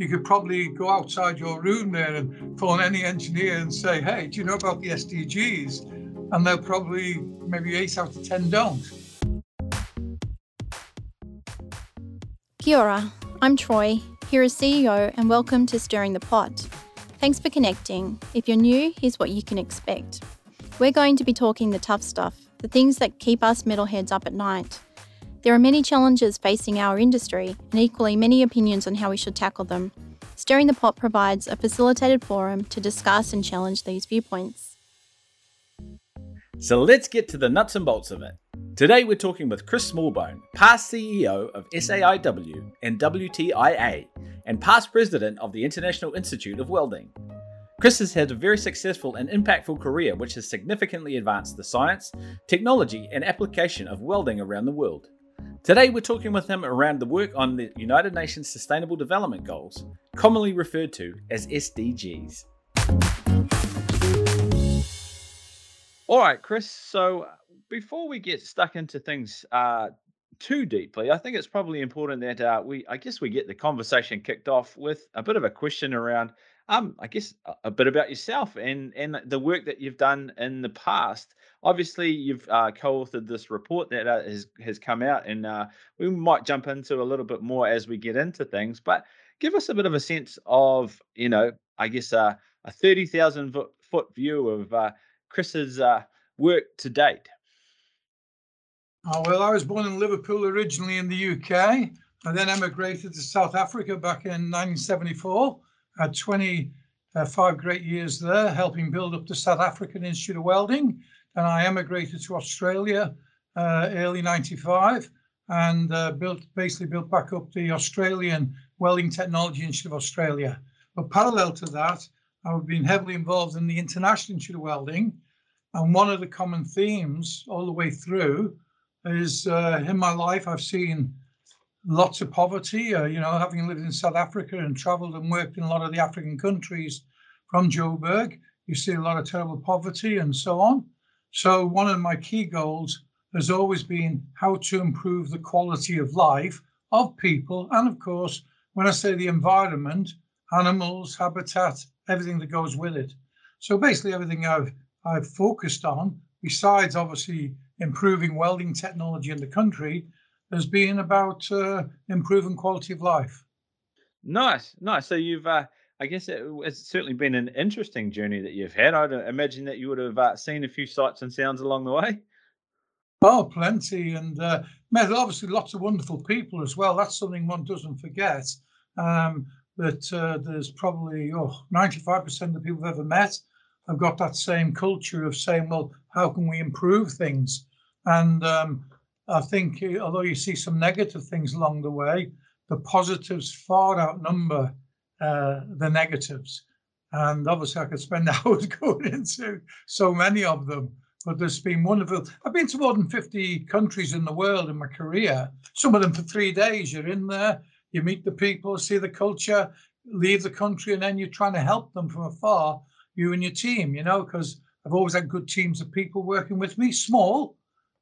you could probably go outside your room there and phone any engineer and say, hey, do you know about the SDGs? And they'll probably, maybe eight out of 10 don't. Kia ora, I'm Troy, HERA's CEO, and welcome to Stirring the Pot. Thanks for connecting. If you're new, here's what you can expect. We're going to be talking the tough stuff, the things that keep us metalheads up at night. There are many challenges facing our industry, and equally many opinions on how we should tackle them. Stirring the Pot provides a facilitated forum to discuss and challenge these viewpoints. So let's get to the nuts and bolts of it. Today we're talking with Chris Smallbone, past CEO of SAIW and WTIA, and past president of the International Institute of Welding. Chris has had a very successful and impactful career which has significantly advanced the science, technology, and application of welding around the world. Today we're talking with him around the work on the United Nations Sustainable Development Goals, commonly referred to as SDGs. All right, Chris. So before we get stuck into things uh, too deeply, I think it's probably important that uh, we, I guess, we get the conversation kicked off with a bit of a question around um, I guess a, a, bit about yourself and and the work that you've done in the past. Obviously, you've uh, co-authored this report that uh, has has come out, and uh, we might jump into a little bit more as we get into things. But give us a bit of a sense of, you know, I guess uh, a thirty thousand foot view of uh, Chris's uh, work to date. Oh, well, I was born in Liverpool originally in the UK. I then emigrated to South Africa back in 1974 I had 25 great years there, helping build up the South African Institute of Welding. And I emigrated to Australia uh, early 95 and uh, built basically built back up the Australian Welding Technology Institute of Australia. But parallel to that, I've been heavily involved in the International Institute of Welding. And one of the common themes all the way through is uh, in my life, I've seen lots of poverty. Uh, you know, having lived in South Africa and traveled and worked in a lot of the African countries from Joburg, you see a lot of terrible poverty and so on. So, one of my key goals has always been how to improve the quality of life of people. And of course, when I say the environment, animals, habitat, everything that goes with it. So, basically, everything I've, I've focused on, besides obviously improving welding technology in the country, has been about uh, improving quality of life. Nice, nice. So you've, uh, I guess, it, it's certainly been an interesting journey that you've had. I'd imagine that you would have uh, seen a few sights and sounds along the way. Oh, plenty, and uh, met obviously lots of wonderful people as well. That's something one doesn't forget. Um, that uh, there's probably oh, 95% of the people I've ever met have got that same culture of saying, well, how can we improve things? And um, I think uh, although you see some negative things along the way, the positives far outnumber uh, the negatives. And obviously, I could spend hours going into so many of them. But there's been wonderful. I've been to more than 50 countries in the world in my career, some of them for three days. You're in there, you meet the people, see the culture, leave the country, and then you're trying to help them from afar, you and your team, you know, because I've always had good teams of people working with me, small,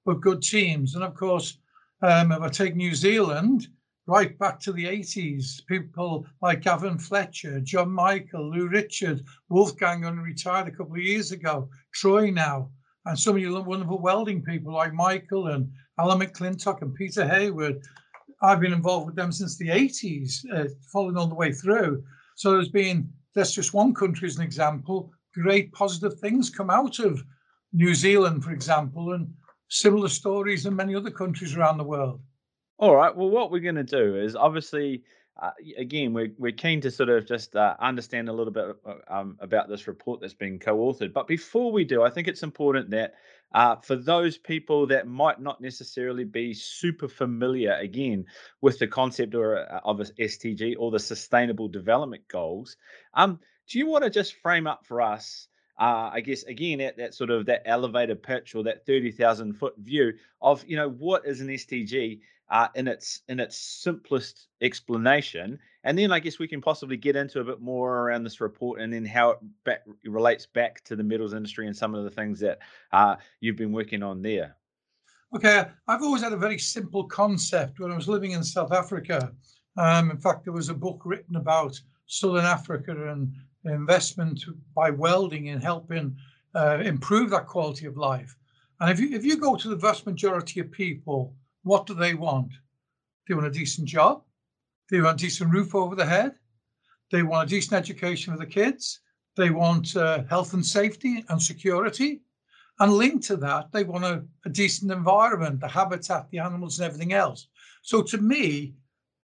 but good teams. And of course, um, if I take New Zealand, right back to the 80s, people like Gavin Fletcher, John Michael, Lou Richard, Wolfgang only retired a couple of years ago, Troy now, and some of you wonderful welding people like Michael and Alan McClintock and Peter Hayward. I've been involved with them since the 80s, uh, following all the way through. So there's been, that's just one country as an example, great positive things come out of New Zealand, for example, and similar stories in many other countries around the world. All right. Well, what we're going to do is obviously, uh, again, we're, we're keen to sort of just uh, understand a little bit uh, um, about this report that's been co authored. But before we do, I think it's important that uh, for those people that might not necessarily be super familiar, again, with the concept or, uh, of a SDG or the Sustainable Development Goals, um, do you want to just frame up for us? Uh, I guess again at that sort of that elevator pitch or that thirty thousand foot view of you know what is an SDG uh, in its in its simplest explanation, and then I guess we can possibly get into a bit more around this report and then how it back, relates back to the metals industry and some of the things that uh, you've been working on there. Okay, I've always had a very simple concept when I was living in South Africa. Um, in fact, there was a book written about Southern Africa and investment by welding in helping uh, improve that quality of life. And if you if you go to the vast majority of people, what do they want? They want a decent job. They want a decent roof over the head. They want a decent education for the kids. They want uh, health and safety and security. And linked to that, they want a, a decent environment, the habitat, the animals, and everything else. So to me,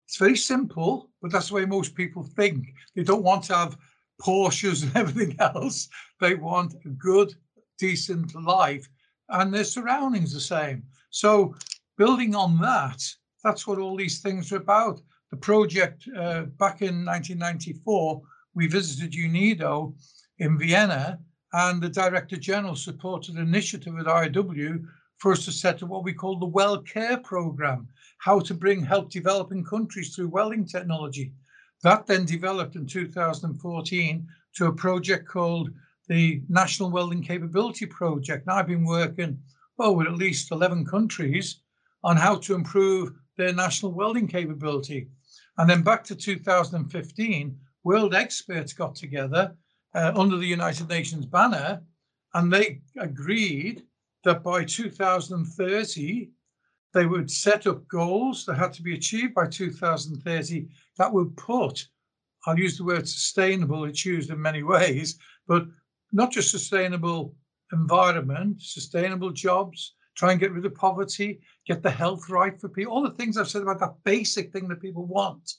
it's very simple, but that's the way most people think. They don't want to have Porsches and everything else. They want a good, decent life, and their surroundings the same. So building on that, that's what all these things are about. The project uh, back in 1994, we visited UNIDO in Vienna and the Director General supported an initiative at IW for us to set up what we call the Well Care Program, how to bring help developing countries through welding technology. That then developed in 2014 to a project called the National Welding Capability Project. Now I've been working oh, with at least 11 countries on how to improve their national welding capability. And then back to 2015, world experts got together uh, under the United Nations banner, and they agreed that by 2030, they would set up goals that had to be achieved by 2030 that would put, I'll use the word sustainable, it's used in many ways, but not just sustainable environment, sustainable jobs, try and get rid of poverty, get the health right for people, all the things I've said about that basic thing that people want.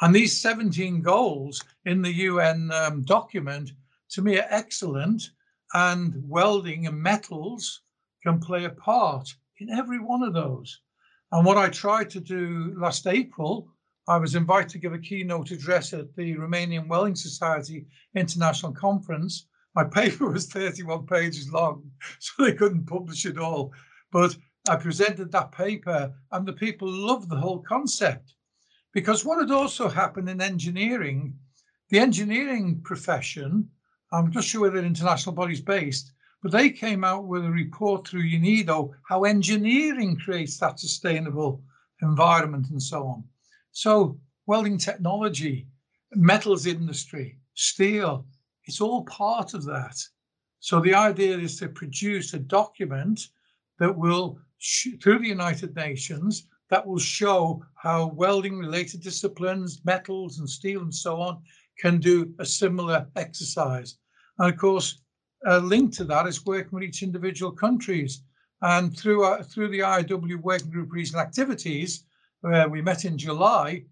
And these 17 goals in the UN um, document, to me, are excellent. And welding and metals can play a part in every one of those. And what I tried to do last April, I was invited to give a keynote address at the Romanian Welding Society International Conference. My paper was 31 pages long, so they couldn't publish it all. But I presented that paper, and the people loved the whole concept. Because what had also happened in engineering, the engineering profession, I'm not sure where the international body's based, but they came out with a report through UNIDO how engineering creates that sustainable environment and so on. So welding technology, metals industry, steel, it's all part of that. So the idea is to produce a document that will, through the United Nations, that will show how welding related disciplines, metals and steel and so on, can do a similar exercise. And of course, a link to that is working with each individual countries. And through, uh, through the IW Working Group Regional Activities, where we met in July,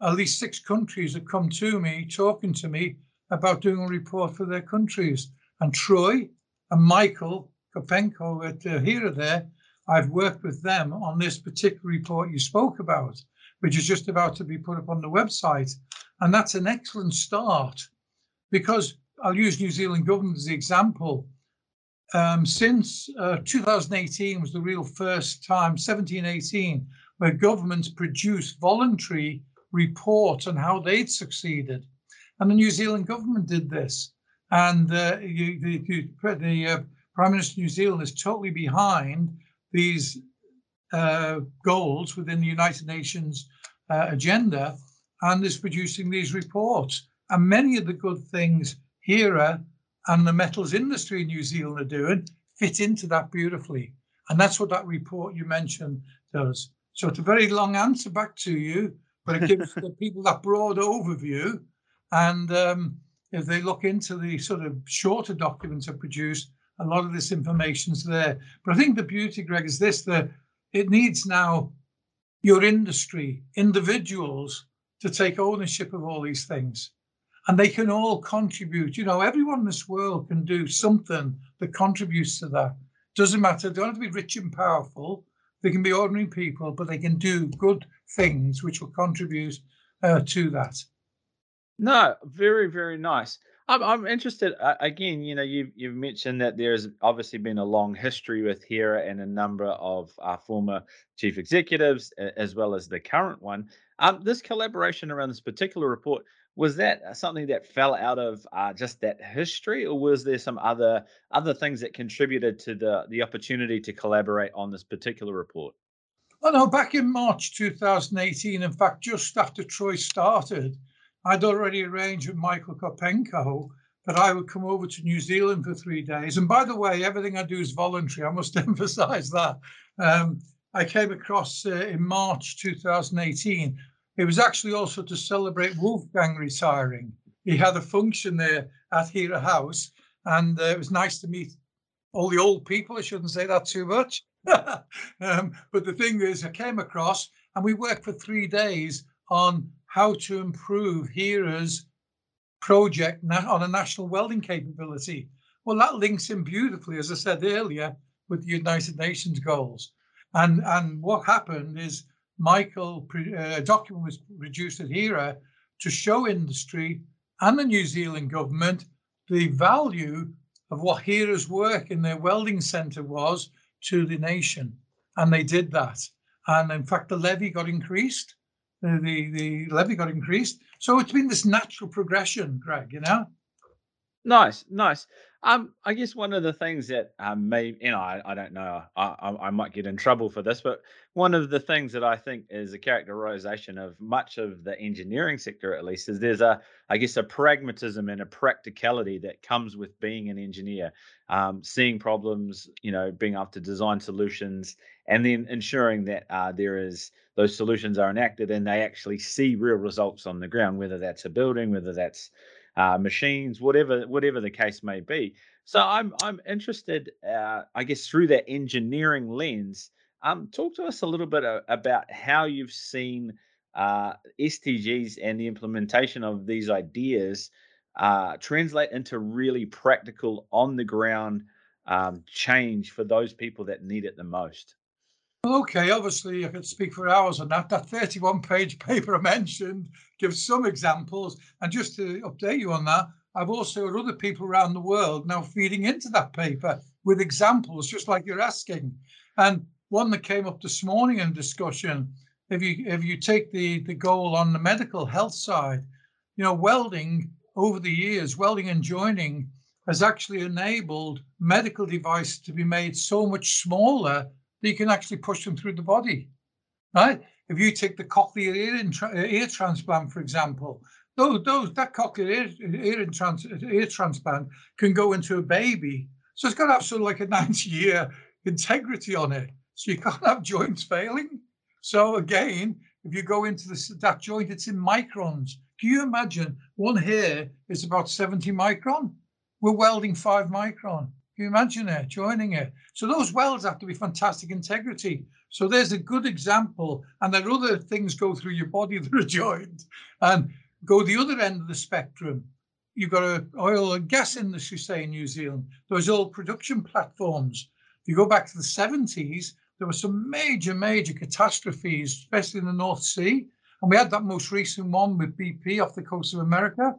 at least six countries have come to me, talking to me about doing a report for their countries. And Troy and Michael Kopenko at uh, here there I've worked with them on this particular report you spoke about, which is just about to be put up on the website. And that's an excellent start because I'll use New Zealand government as the example. Um, since uh, 2018 was the real first time, 1718, where governments produced voluntary reports on how they'd succeeded. And the New Zealand government did this. And uh, you, the, the uh, Prime Minister of New Zealand is totally behind these uh, goals within the United Nations uh, agenda and is producing these reports. And many of the good things HERA and the metals industry in New Zealand are doing fit into that beautifully. And that's what that report you mentioned does. So it's a very long answer back to you, but it gives the people that broad overview. And um, if they look into the sort of shorter documents I produced, a lot of this information's there. But I think the beauty, Greg, is this that it needs now your industry, individuals to take ownership of all these things. And they can all contribute. You know, everyone in this world can do something that contributes to that. Doesn't matter, they don't have to be rich and powerful. They can be ordinary people, but they can do good things which will contribute uh, to that. No, very, very nice. I'm, I'm interested uh, again. You know, you've you've mentioned that there's obviously been a long history with HERA and a number of our former chief executives, as well as the current one. Um, this collaboration around this particular report was that uh, something that fell out of uh, just that history, or was there some other other things that contributed to the the opportunity to collaborate on this particular report? Oh no, back in March 2018, in fact, just after Troy started, I'd already arranged with Michael Kopenko that I would come over to New Zealand for three days. And by the way, everything I do is voluntary. I must emphasize that. Um, I came across uh, in March 2018. It was actually also to celebrate Wolfgang retiring. He had a function there at Hera House, and uh, it was nice to meet all the old people. I shouldn't say that too much. um, but the thing is, I came across and we worked for three days on how to improve Hera's project on a national welding capability. Well, that links in beautifully, as I said earlier, with the United Nations goals. And and what happened is Michael, uh, a document was produced at HERA to show industry and the New Zealand government the value of what HERA's work in their welding centre was to the nation. And they did that. And in fact, the levy got increased. The, the, the levy got increased. So it's been this natural progression, Greg, you know? Nice, nice. Um, I guess one of the things that um, may, you know, I, I don't know, I, I, I might get in trouble for this, but one of the things that I think is a characterization of much of the engineering sector, at least, is there's a, I guess, a pragmatism and a practicality that comes with being an engineer, um, seeing problems, you know, being able to design solutions, and then ensuring that uh, there is those solutions are enacted and they actually see real results on the ground, whether that's a building, whether that's uh, machines, whatever whatever the case may be. So I'm I'm interested, uh, I guess, through that engineering lens. Um, talk to us a little bit about how you've seen uh, SDGs and the implementation of these ideas uh, translate into really practical, on the ground um, change for those people that need it the most. Okay, obviously I could speak for hours on that. That 31 page paper I mentioned gives some examples. And just to update you on that, I've also got other people around the world now feeding into that paper with examples, just like you're asking. And one that came up this morning in discussion, if you if you take the, the goal on the medical health side, you know, welding over the years, welding and joining has actually enabled medical devices to be made so much smaller that you can actually push them through the body, right? If you take the cochlear ear, uh, ear transplant, for example, those, those that cochlear ear, ear, trans, ear transplant can go into a baby. So it's got to have sort of like a 90 year integrity on it. So you can't have joints failing. So again, if you go into this, that joint, it's in microns. Can you imagine one hair is about 70 micron? We're welding five micron. Can you imagine it, joining it? So those welds have to be fantastic integrity. So there's a good example. And then other things go through your body that are joined and go the other end of the spectrum. You've got a oil and gas industry, say in New Zealand, those old production platforms. If you go back to the 70s, there were some major, major catastrophes, especially in the North Sea. And we had that most recent one with BP off the coast of America.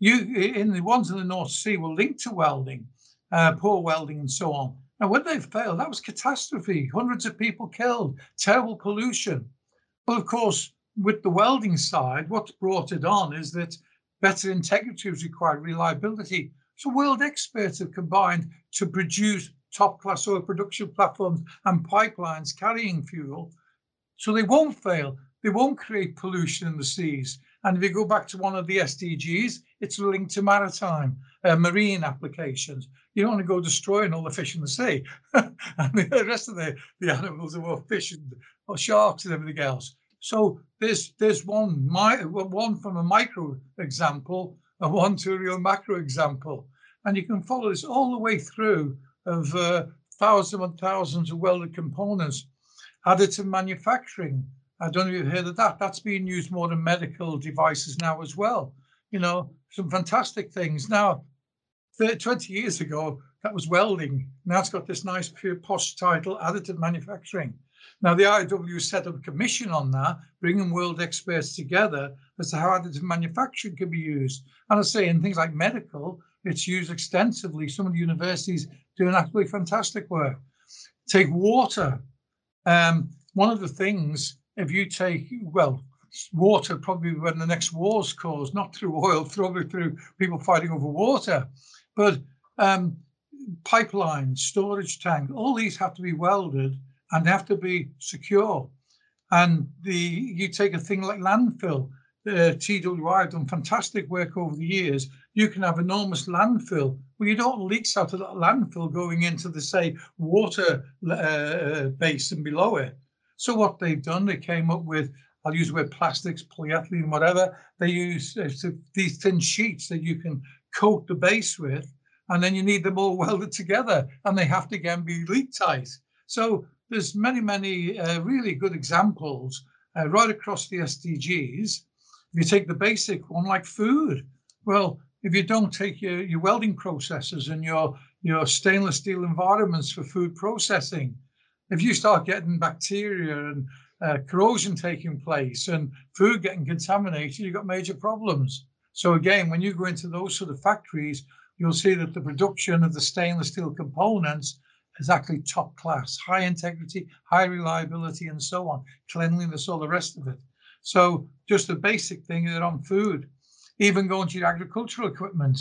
You in the ones in the North Sea were linked to welding uh, poor welding and so on. Now, when they failed, that was catastrophe. Hundreds of people killed, terrible pollution. Well, of course, with the welding side, what's brought it on is that better integrity was required, reliability. So world experts have combined to produce top class oil production platforms and pipelines carrying fuel. So they won't fail. They won't create pollution in the seas. And if you go back to one of the SDGs, it's linked to maritime, uh, marine applications. You don't want to go destroying all the fish in the sea. and the rest of the, the animals are more fish and or sharks and everything else. So there's there's one my one from a micro example and one to a real macro example. And you can follow this all the way through of uh, thousands and thousands of welded components. Additive manufacturing, I don't know if you've heard of that. That's being used more in medical devices now as well. You know, some fantastic things. Now, 30, 20 years ago, that was welding. Now it's got this nice posh title, additive manufacturing. Now the IW set up a commission on that, bringing world experts together as to how additive manufacturing can be used. And I say in things like medical, it's used extensively. Some of the universities doing absolutely fantastic work. Take water. Um, one of the things if you take, well, water probably when the next war's caused, not through oil, probably through people fighting over water, but um, pipelines, storage tank, all these have to be welded and have to be secure. And the you take a thing like landfill, uh, TWI have done fantastic work over the years. You can have enormous landfill. Well, you don't leaks out of that landfill going into the say water uh, basin below it. So what they've done, they came up with I'll use the word plastics, polyethylene, whatever. They use uh, these thin sheets that you can coat the base with, and then you need them all welded together, and they have to again be leak tight. So there's many, many uh, really good examples uh, right across the SDGs. If you take the basic one, like food, well, if you don't take your, your welding processes and your your stainless steel environments for food processing, if you start getting bacteria and uh, corrosion taking place and food getting contaminated, you've got major problems. So again, when you go into those sort of factories, you'll see that the production of the stainless steel components is actually top class, high integrity, high reliability, and so on, cleanliness, all the rest of it. So just a basic thing that on food, even going to your agricultural equipment,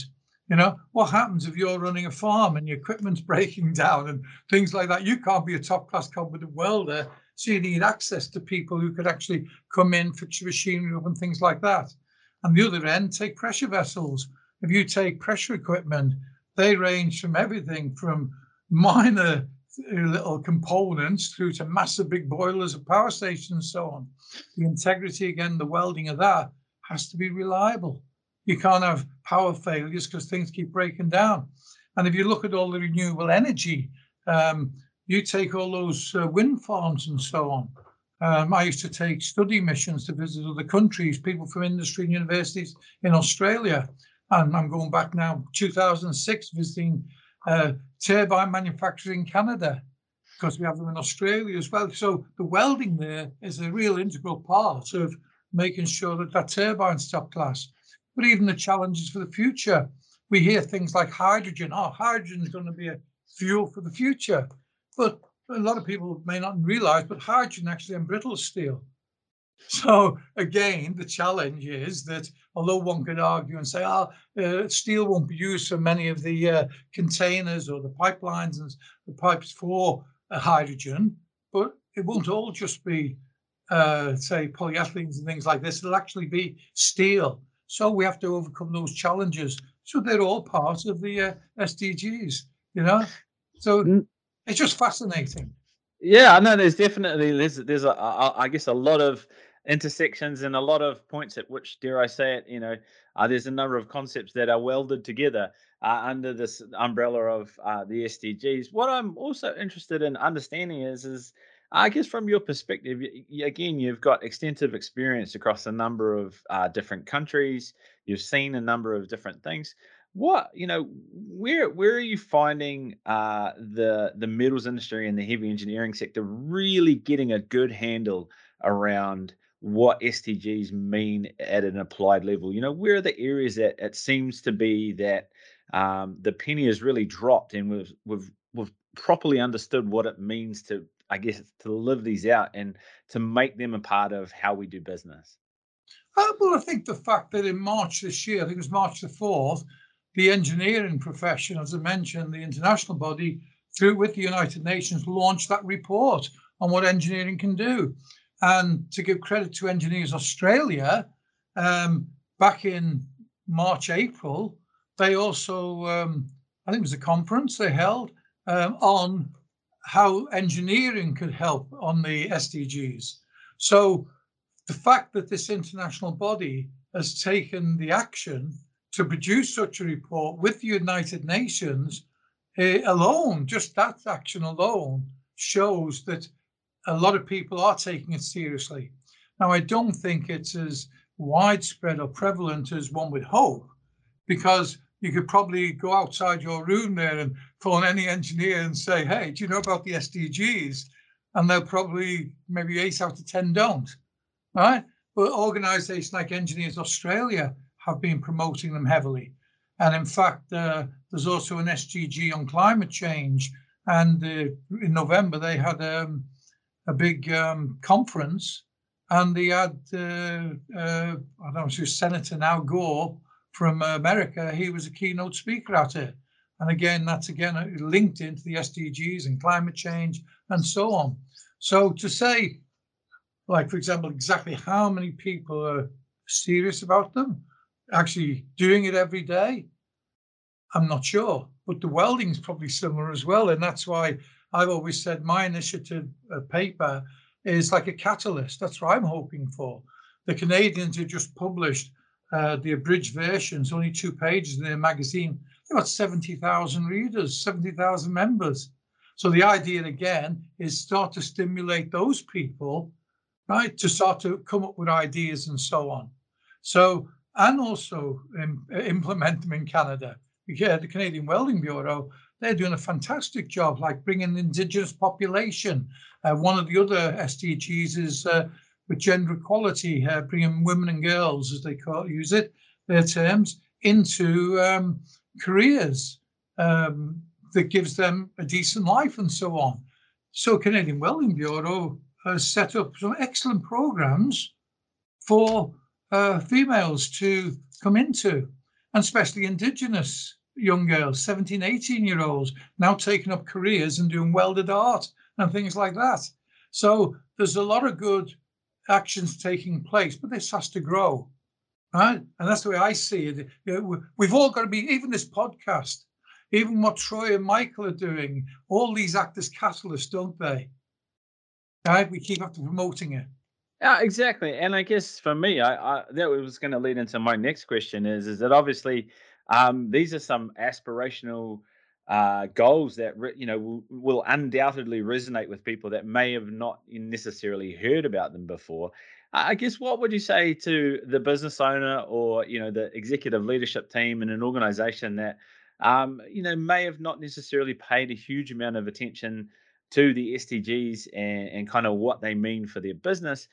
you know, what happens if you're running a farm and your equipment's breaking down and things like that? You can't be a top class competent welder. So you need access to people who could actually come in, fix your machinery up and things like that. And the other end, take pressure vessels. If you take pressure equipment, they range from everything from minor little components through to massive big boilers of power stations and so on. The integrity, again, the welding of that has to be reliable. You can't have power failures because things keep breaking down. And if you look at all the renewable energy, um, you take all those uh, wind farms and so on. Um, I used to take study missions to visit other countries, people from industry and universities in Australia. And I'm going back now, 2006, visiting uh, turbine manufacturing in Canada because we have them in Australia as well. So the welding there is a real integral part of making sure that that turbine's top class. But even the challenges for the future, we hear things like hydrogen. Oh, hydrogen is going to be a fuel for the future. But a lot of people may not realize, but hydrogen actually embrittles steel. So again, the challenge is that although one could argue and say, oh, uh, steel won't be used for many of the uh, containers or the pipelines and the pipes for uh, hydrogen, but it won't all just be, uh, say, polyethylenes and things like this. It'll actually be steel. So we have to overcome those challenges. So they're all part of the uh, SDGs, you know. So it's just fascinating. Yeah, I know. There's definitely there's there's a, a I guess a lot of intersections and a lot of points at which, dare I say it, you know, uh, there's a number of concepts that are welded together uh, under this umbrella of uh, the SDGs. What I'm also interested in understanding is, is I guess from your perspective, again, you've got extensive experience across a number of uh, different countries. You've seen a number of different things what you know where where are you finding uh the the metals industry and the heavy engineering sector really getting a good handle around what SDGs mean at an applied level. You know, where are the areas that it seems to be that um, the penny has really dropped, and we've we've we've properly understood what it means to, I guess, to live these out and to make them a part of how we do business. Uh, well, I think the fact that in March this year, I think it was March the fourth, the engineering profession, as I mentioned, the international body, through with the United Nations, launched that report on what engineering can do. And to give credit to Engineers Australia, um, back in March, April, they also, um, I think it was a conference they held um, on how engineering could help on the SDGs. So the fact that this international body has taken the action to produce such a report with the United Nations uh, alone, just that action alone, shows that a lot of people are taking it seriously. Now, I don't think it's as widespread or prevalent as one would hope, because you could probably go outside your room there and phone any engineer and say, hey, do you know about the SDGs? And they'll probably, maybe eight out of 10 don't, right? But organizations like Engineers Australia have been promoting them heavily. And in fact, uh, there's also an SDG on climate change. And uh, in November, they had um, a big um, conference, and they had uh, uh, I don't know, was Senator Al Gore from America. He was a keynote speaker at it, and again, that's again uh, linked into the SDGs and climate change and so on. So to say like for example, exactly how many people are serious about them, actually doing it every day. I'm not sure, but the welding's probably similar as well, and that's why I've always said my initiative uh, paper is like a catalyst. That's what I'm hoping for. The Canadians have just published uh, the abridged versions, only two pages in their magazine. They've got 70,000 readers, 70,000 members. So the idea again is start to stimulate those people, right, to start to come up with ideas and so on. So and also um, implement them in Canada. Yeah, the Canadian Welding Bureau, they're doing a fantastic job, like bringing the Indigenous population. Uh, one of the other SDGs is uh, with gender equality, uh, bringing women and girls, as they call use it, their terms, into um, careers um, that gives them a decent life and so on. So Canadian Welding Bureau has set up some excellent programs for uh, females to come into, and especially Indigenous young girls, 17, 18 year olds, now taking up careers and doing welded art and things like that. So there's a lot of good actions taking place, but this has to grow. Right? And that's the way I see it. We've all got to be, even this podcast, even what Troy and Michael are doing, all these act as catalysts, don't they? Right? We keep after promoting it. Yeah, exactly. And I guess for me, I, I that was going to lead into my next question is is that obviously um, these are some aspirational uh, goals that you know will, will, undoubtedly resonate with people that may have not necessarily heard about them before. I guess what would you say to the business owner or you know the executive leadership team in an organization that um, you know may have not necessarily paid a huge amount of attention to the SDGs and, and kind of what they mean for their business?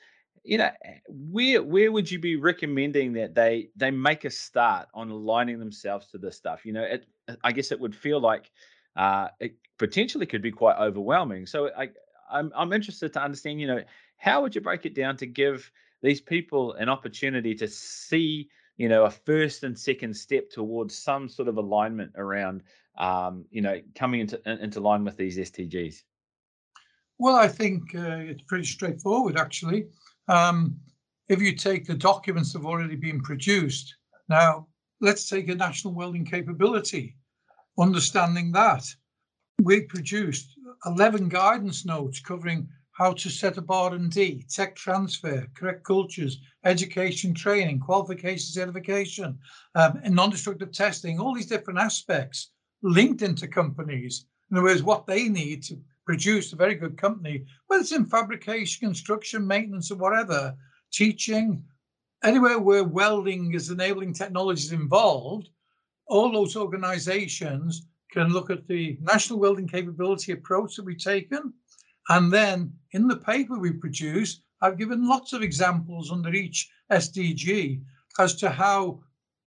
You know where where would you be recommending that they they make a start on aligning themselves to this stuff? You know it, i guess it would feel like uh, it potentially could be quite overwhelming. So i I'm, I'm interested to understand you know how would you break it down to give these people an opportunity to see you know a first and second step towards some sort of alignment around um, you know coming into into line with these sdgs well i think uh, it's pretty straightforward actually um, if you take the documents that have already been produced, now let's take a national welding capability, understanding that we produced 11 guidance notes covering how to set up R&D, tech transfer, correct cultures, education training, qualification certification, um, and non-destructive testing, all these different aspects linked into companies. In other words, what they need to produce a very good company, whether it's in fabrication, construction, maintenance, or whatever, teaching, anywhere where welding is enabling technologies involved, all those organizations can look at the national welding capability approach that we've taken. And then in the paper we produce, I've given lots of examples under each SDG as to how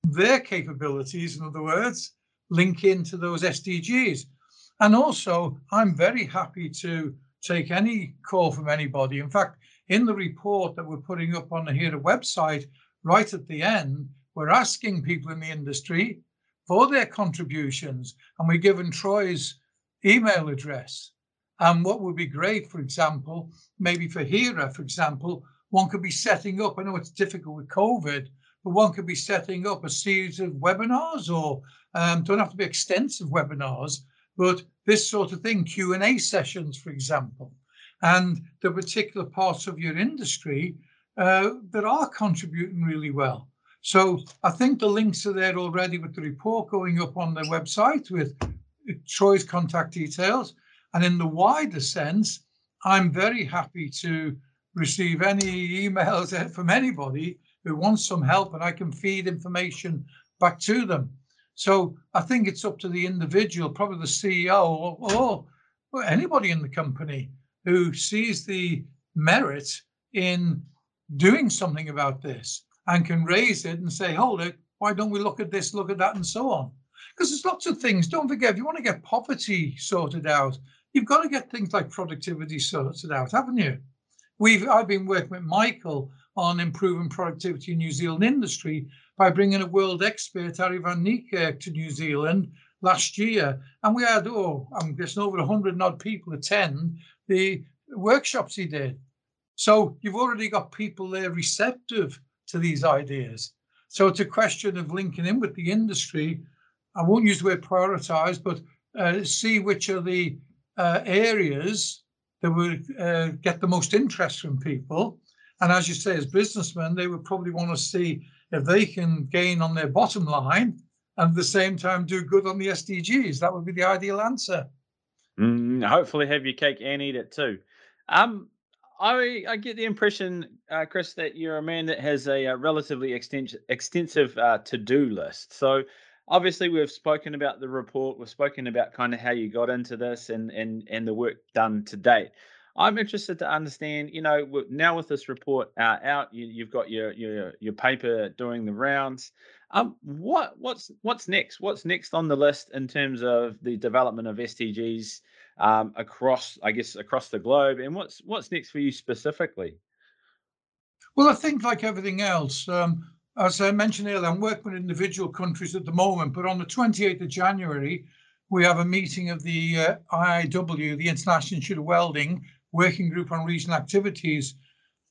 their capabilities, in other words, link into those SDGs. And also, I'm very happy to take any call from anybody. In fact, in the report that we're putting up on the HERA website, right at the end, we're asking people in the industry for their contributions, and we're given Troy's email address. And what would be great, for example, maybe for HERA, for example, one could be setting up, I know it's difficult with COVID, but one could be setting up a series of webinars or um, don't have to be extensive webinars, but this sort of thing, Q&A sessions, for example, and the particular parts of your industry uh, that are contributing really well. So I think the links are there already with the report going up on the website with Troy's contact details. And in the wider sense, I'm very happy to receive any emails from anybody who wants some help and I can feed information back to them. So I think it's up to the individual, probably the CEO or, or anybody in the company who sees the merit in doing something about this and can raise it and say, oh, hold it, why don't we look at this, look at that, and so on? Because there's lots of things. Don't forget, if you want to get poverty sorted out, you've got to get things like productivity sorted out, haven't you? We've I've been working with Michael on improving productivity in New Zealand industry by bringing a world expert, Harry van Niekerk, to New Zealand last year. And we had, oh, I'm guessing over 100 odd people attend the workshops he did. So you've already got people there receptive to these ideas. So it's a question of linking in with the industry. I won't use the word prioritize, but uh, see which are the uh, areas that would uh, get the most interest from people. And as you say, as businessmen, they would probably want to see if they can gain on their bottom line and at the same time do good on the SDGs. That would be the ideal answer. Mm, hopefully, have your cake and eat it too. Um, I I get the impression, uh, Chris, that you're a man that has a, a relatively extensive extensive uh, to do list. So obviously we've spoken about the report we've spoken about kind of how you got into this and and and the work done to date i'm interested to understand you know now with this report uh, out you, have got your your your paper doing the rounds um what what's what's next? What's next on the list in terms of the development of sdgs um, across i guess across the globe and what's what's next for you specifically? Well i think like everything else um, as I mentioned earlier, I'm working with individual countries at the moment, but on the 28th of January, we have a meeting of the uh, IIW, the International Institute of Welding Working Group on Regional Activities.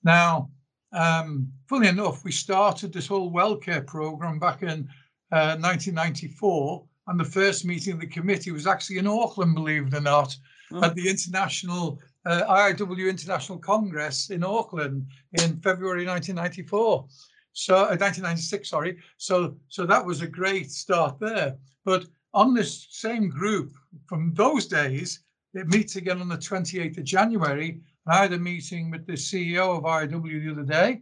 Now, um, funny enough, we started this whole well care program back in uh, 1994, and the first meeting of the committee was actually in Auckland, believe it or not, oh. at the International uh, IIW International Congress in Auckland in February 1994. So uh, 1996, sorry. So so that was a great start there. But on this same group from those days, it meets again on the 28th of January. I had a meeting with the CEO of IW the other day,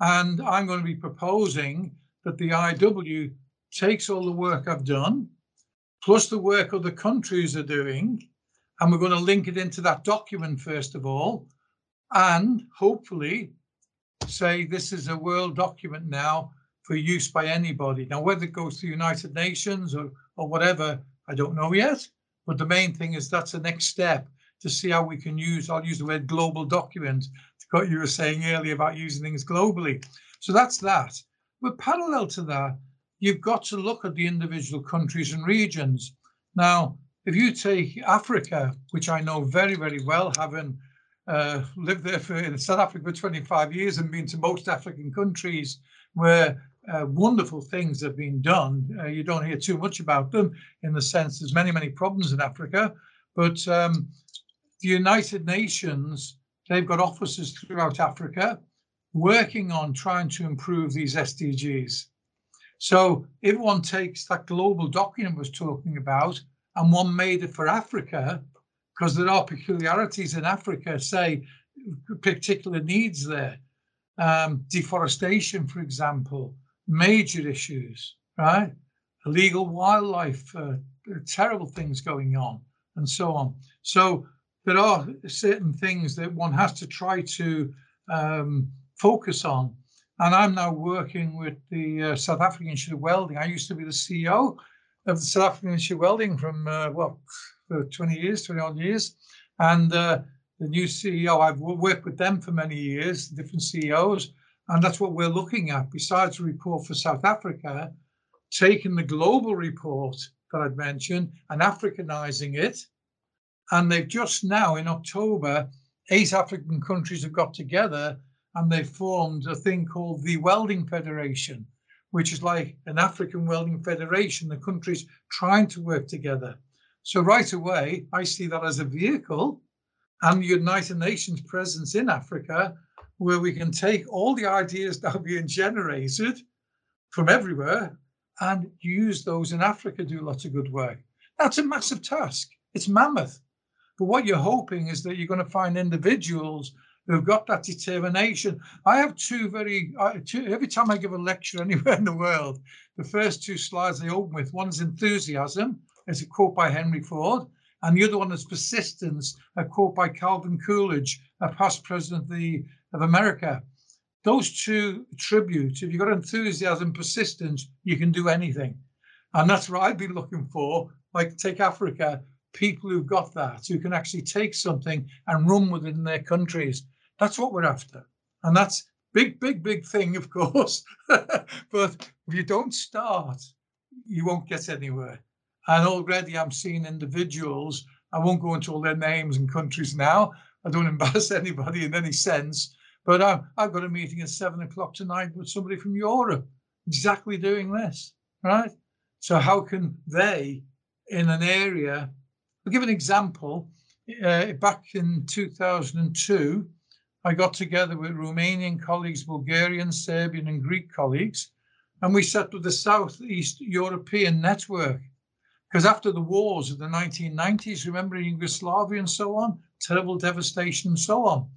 and I'm going to be proposing that the IW takes all the work I've done, plus the work other countries are doing, and we're going to link it into that document first of all, and hopefully say this is a world document now for use by anybody. Now, whether it goes to the United Nations or, or whatever, I don't know yet. But the main thing is that's the next step to see how we can use, I'll use the word global document, what you were saying earlier about using things globally. So that's that. But parallel to that, you've got to look at the individual countries and regions. Now, if you take Africa, which I know very, very well, having uh, lived there for in South Africa for 25 years and been to most African countries where uh, wonderful things have been done. Uh, you don't hear too much about them in the sense there's many, many problems in Africa. But um, the United Nations, they've got offices throughout Africa working on trying to improve these SDGs. So if one takes that global document was talking about and one made it for Africa, because there are peculiarities in Africa, say particular needs there. Um, deforestation, for example, major issues, right? Illegal wildlife, uh, terrible things going on, and so on. So there are certain things that one has to try to um, focus on. And I'm now working with the uh, South African Institute of Welding. I used to be the CEO of the South African Institute of Welding from, uh, well, for 20 years, 20 odd years. And uh, the new CEO, I've worked with them for many years, different CEOs, and that's what we're looking at. Besides the report for South Africa, taking the global report that I'd mentioned and Africanizing it. And they've just now, in October, eight African countries have got together and they've formed a thing called the Welding Federation, which is like an African Welding Federation, the countries trying to work together. So right away, I see that as a vehicle and the United Nations presence in Africa, where we can take all the ideas that are being generated from everywhere and use those in Africa, to do lots of good work. That's a massive task. It's mammoth. But what you're hoping is that you're going to find individuals who've got that determination. I have two very, two, every time I give a lecture anywhere in the world, the first two slides I open with one's enthusiasm, is a quote by Henry Ford, and the other one is Persistence, a quote by Calvin Coolidge, a past president of, the, of America. Those two tributes, if you've got enthusiasm, persistence, you can do anything. And that's what I'd be looking for. Like take Africa, people who've got that, who can actually take something and run with it in their countries. That's what we're after. And that's big, big, big thing, of course. but if you don't start, you won't get anywhere. And already I'm seeing individuals, I won't go into all their names and countries now. I don't embarrass anybody in any sense, But uh, I've got a meeting at seven o'clock tonight with somebody from Europe, exactly doing this, right? So how can they, in an area, I'll give an example. Uh, back in 2002, I got together with Romanian colleagues, Bulgarian, Serbian, and Greek colleagues, and we set up the Southeast European Network. Because after the wars of the 1990s, remember in Yugoslavia and so on, terrible devastation and so on.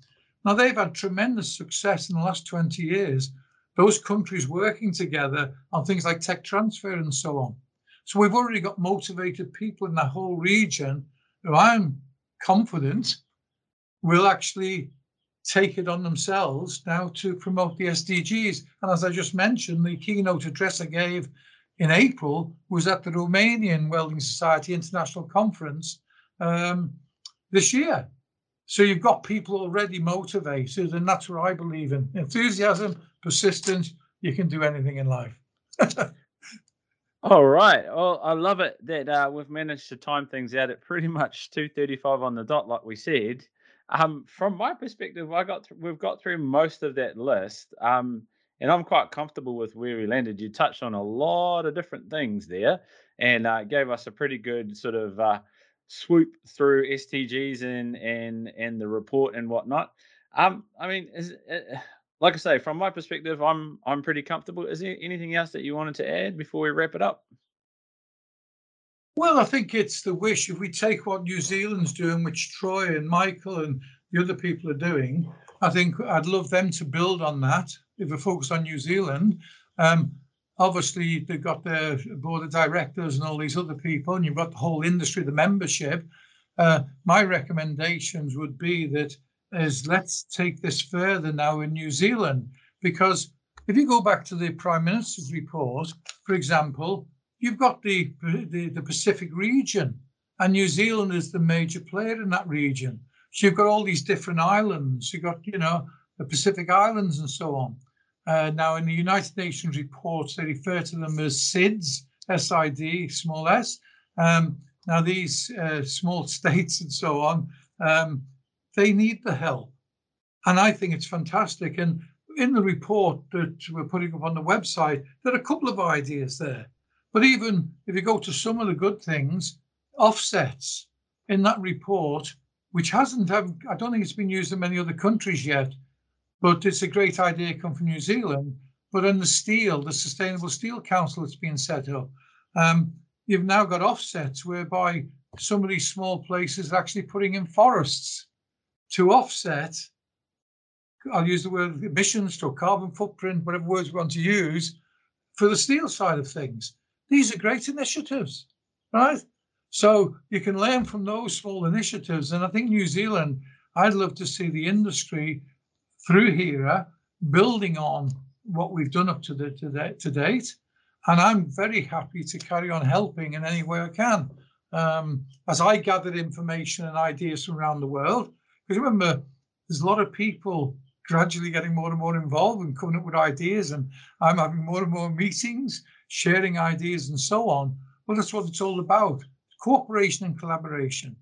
Now, they've had tremendous success in the last 20 years, those countries working together on things like tech transfer and so on. So we've already got motivated people in that whole region who I'm confident will actually take it on themselves now to promote the SDGs. And as I just mentioned, the keynote address I gave in April was at the Romanian Welding Society International Conference um, this year. So you've got people already motivated, and that's what I believe in enthusiasm, persistence. You can do anything in life. All right. Well, I love it that uh, we've managed to time things out at pretty much two thirty-five on the dot, like we said. Um, from my perspective, I got th- we've got through most of that list, um, and I'm quite comfortable with where we landed. You touched on a lot of different things there, and uh, gave us a pretty good sort of uh, swoop through SDGs and and and the report and whatnot. Um, I mean, is, uh, like I say, from my perspective, I'm I'm pretty comfortable. Is there anything else that you wanted to add before we wrap it up? Well, I think it's the wish. If we take what New Zealand's doing, which Troy and Michael and the other people are doing, I think I'd love them to build on that. If we focus on New Zealand, um, obviously they've got their board of directors and all these other people, and you've got the whole industry, the membership. Uh, my recommendations would be that is let's take this further now in New Zealand, because if you go back to the Prime Minister's report, for example, you've got the, the, the Pacific region, and New Zealand is the major player in that region. So you've got all these different islands. You've got, you know, the Pacific Islands and so on. Uh, now, in the United Nations reports, they refer to them as SIDS, S-I-D, small s. Um, now, these uh, small states and so on, um, they need the help. And I think it's fantastic. And in the report that we're putting up on the website, there are a couple of ideas there. But even if you go to some of the good things, offsets in that report, which hasn't, I don't think it's been used in many other countries yet, but it's a great idea come from New Zealand. But in the steel, the Sustainable Steel Council that's been set up, um, you've now got offsets whereby some of these small places are actually putting in forests to offset. I'll use the word emissions or carbon footprint, whatever words we want to use, for the steel side of things. These are great initiatives, right? So you can learn from those small initiatives. And I think New Zealand, I'd love to see the industry through HERA, building on what we've done up to, the, to, the, to date. And I'm very happy to carry on helping in any way I can. Um, as I gathered information and ideas from around the world, because remember, there's a lot of people gradually getting more and more involved and coming up with ideas, and I'm having more and more meetings, sharing ideas, and so on. Well, that's what it's all about cooperation and collaboration.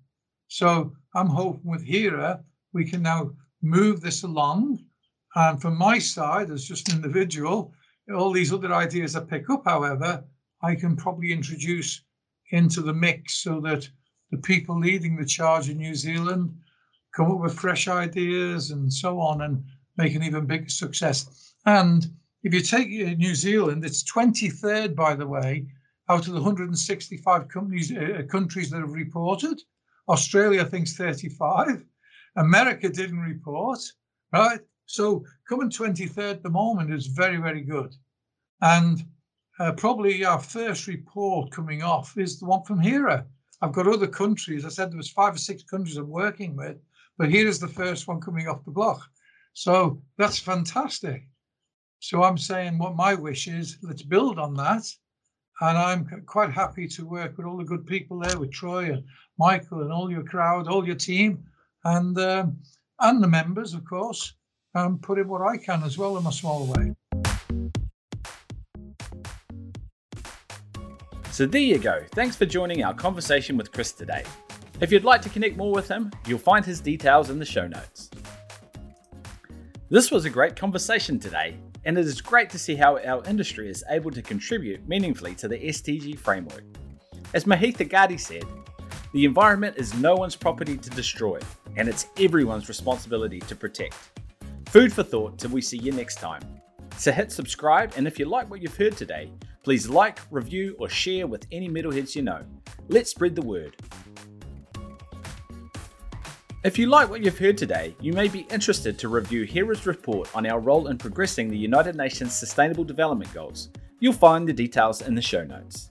So I'm hoping with HERA, we can now move this along. And from my side, as just an individual, all these other ideas I pick up, however, I can probably introduce into the mix so that the people leading the charge in New Zealand come up with fresh ideas and so on and make an even bigger success. And if you take New Zealand, it's 23rd, by the way, out of the 165 companies, uh, countries that have reported. Australia thinks 35. America didn't report, right? So coming 23rd at the moment is very, very good. And uh, probably our first report coming off is the one from HERA. I've got other countries. I said there was five or six countries I'm working with, but here is the first one coming off the block. So that's fantastic. So I'm saying what my wish is, let's build on that. And I'm quite happy to work with all the good people there, with Troy and Michael and all your crowd, all your team, and um, and the members, of course, and put in what I can as well in a small way. So there you go. Thanks for joining our conversation with Chris today. If you'd like to connect more with him, you'll find his details in the show notes. This was a great conversation today, and it is great to see how our industry is able to contribute meaningfully to the SDG framework. As Mohith Agadi said, the environment is no one's property to destroy, and it's everyone's responsibility to protect. Food for thought till we see you next time. So hit subscribe, and if you like what you've heard today, please like, review, or share with any metalheads you know. Let's spread the word. If you like what you've heard today, you may be interested to review HERA's report on our role in progressing the United Nations Sustainable Development Goals. You'll find the details in the show notes.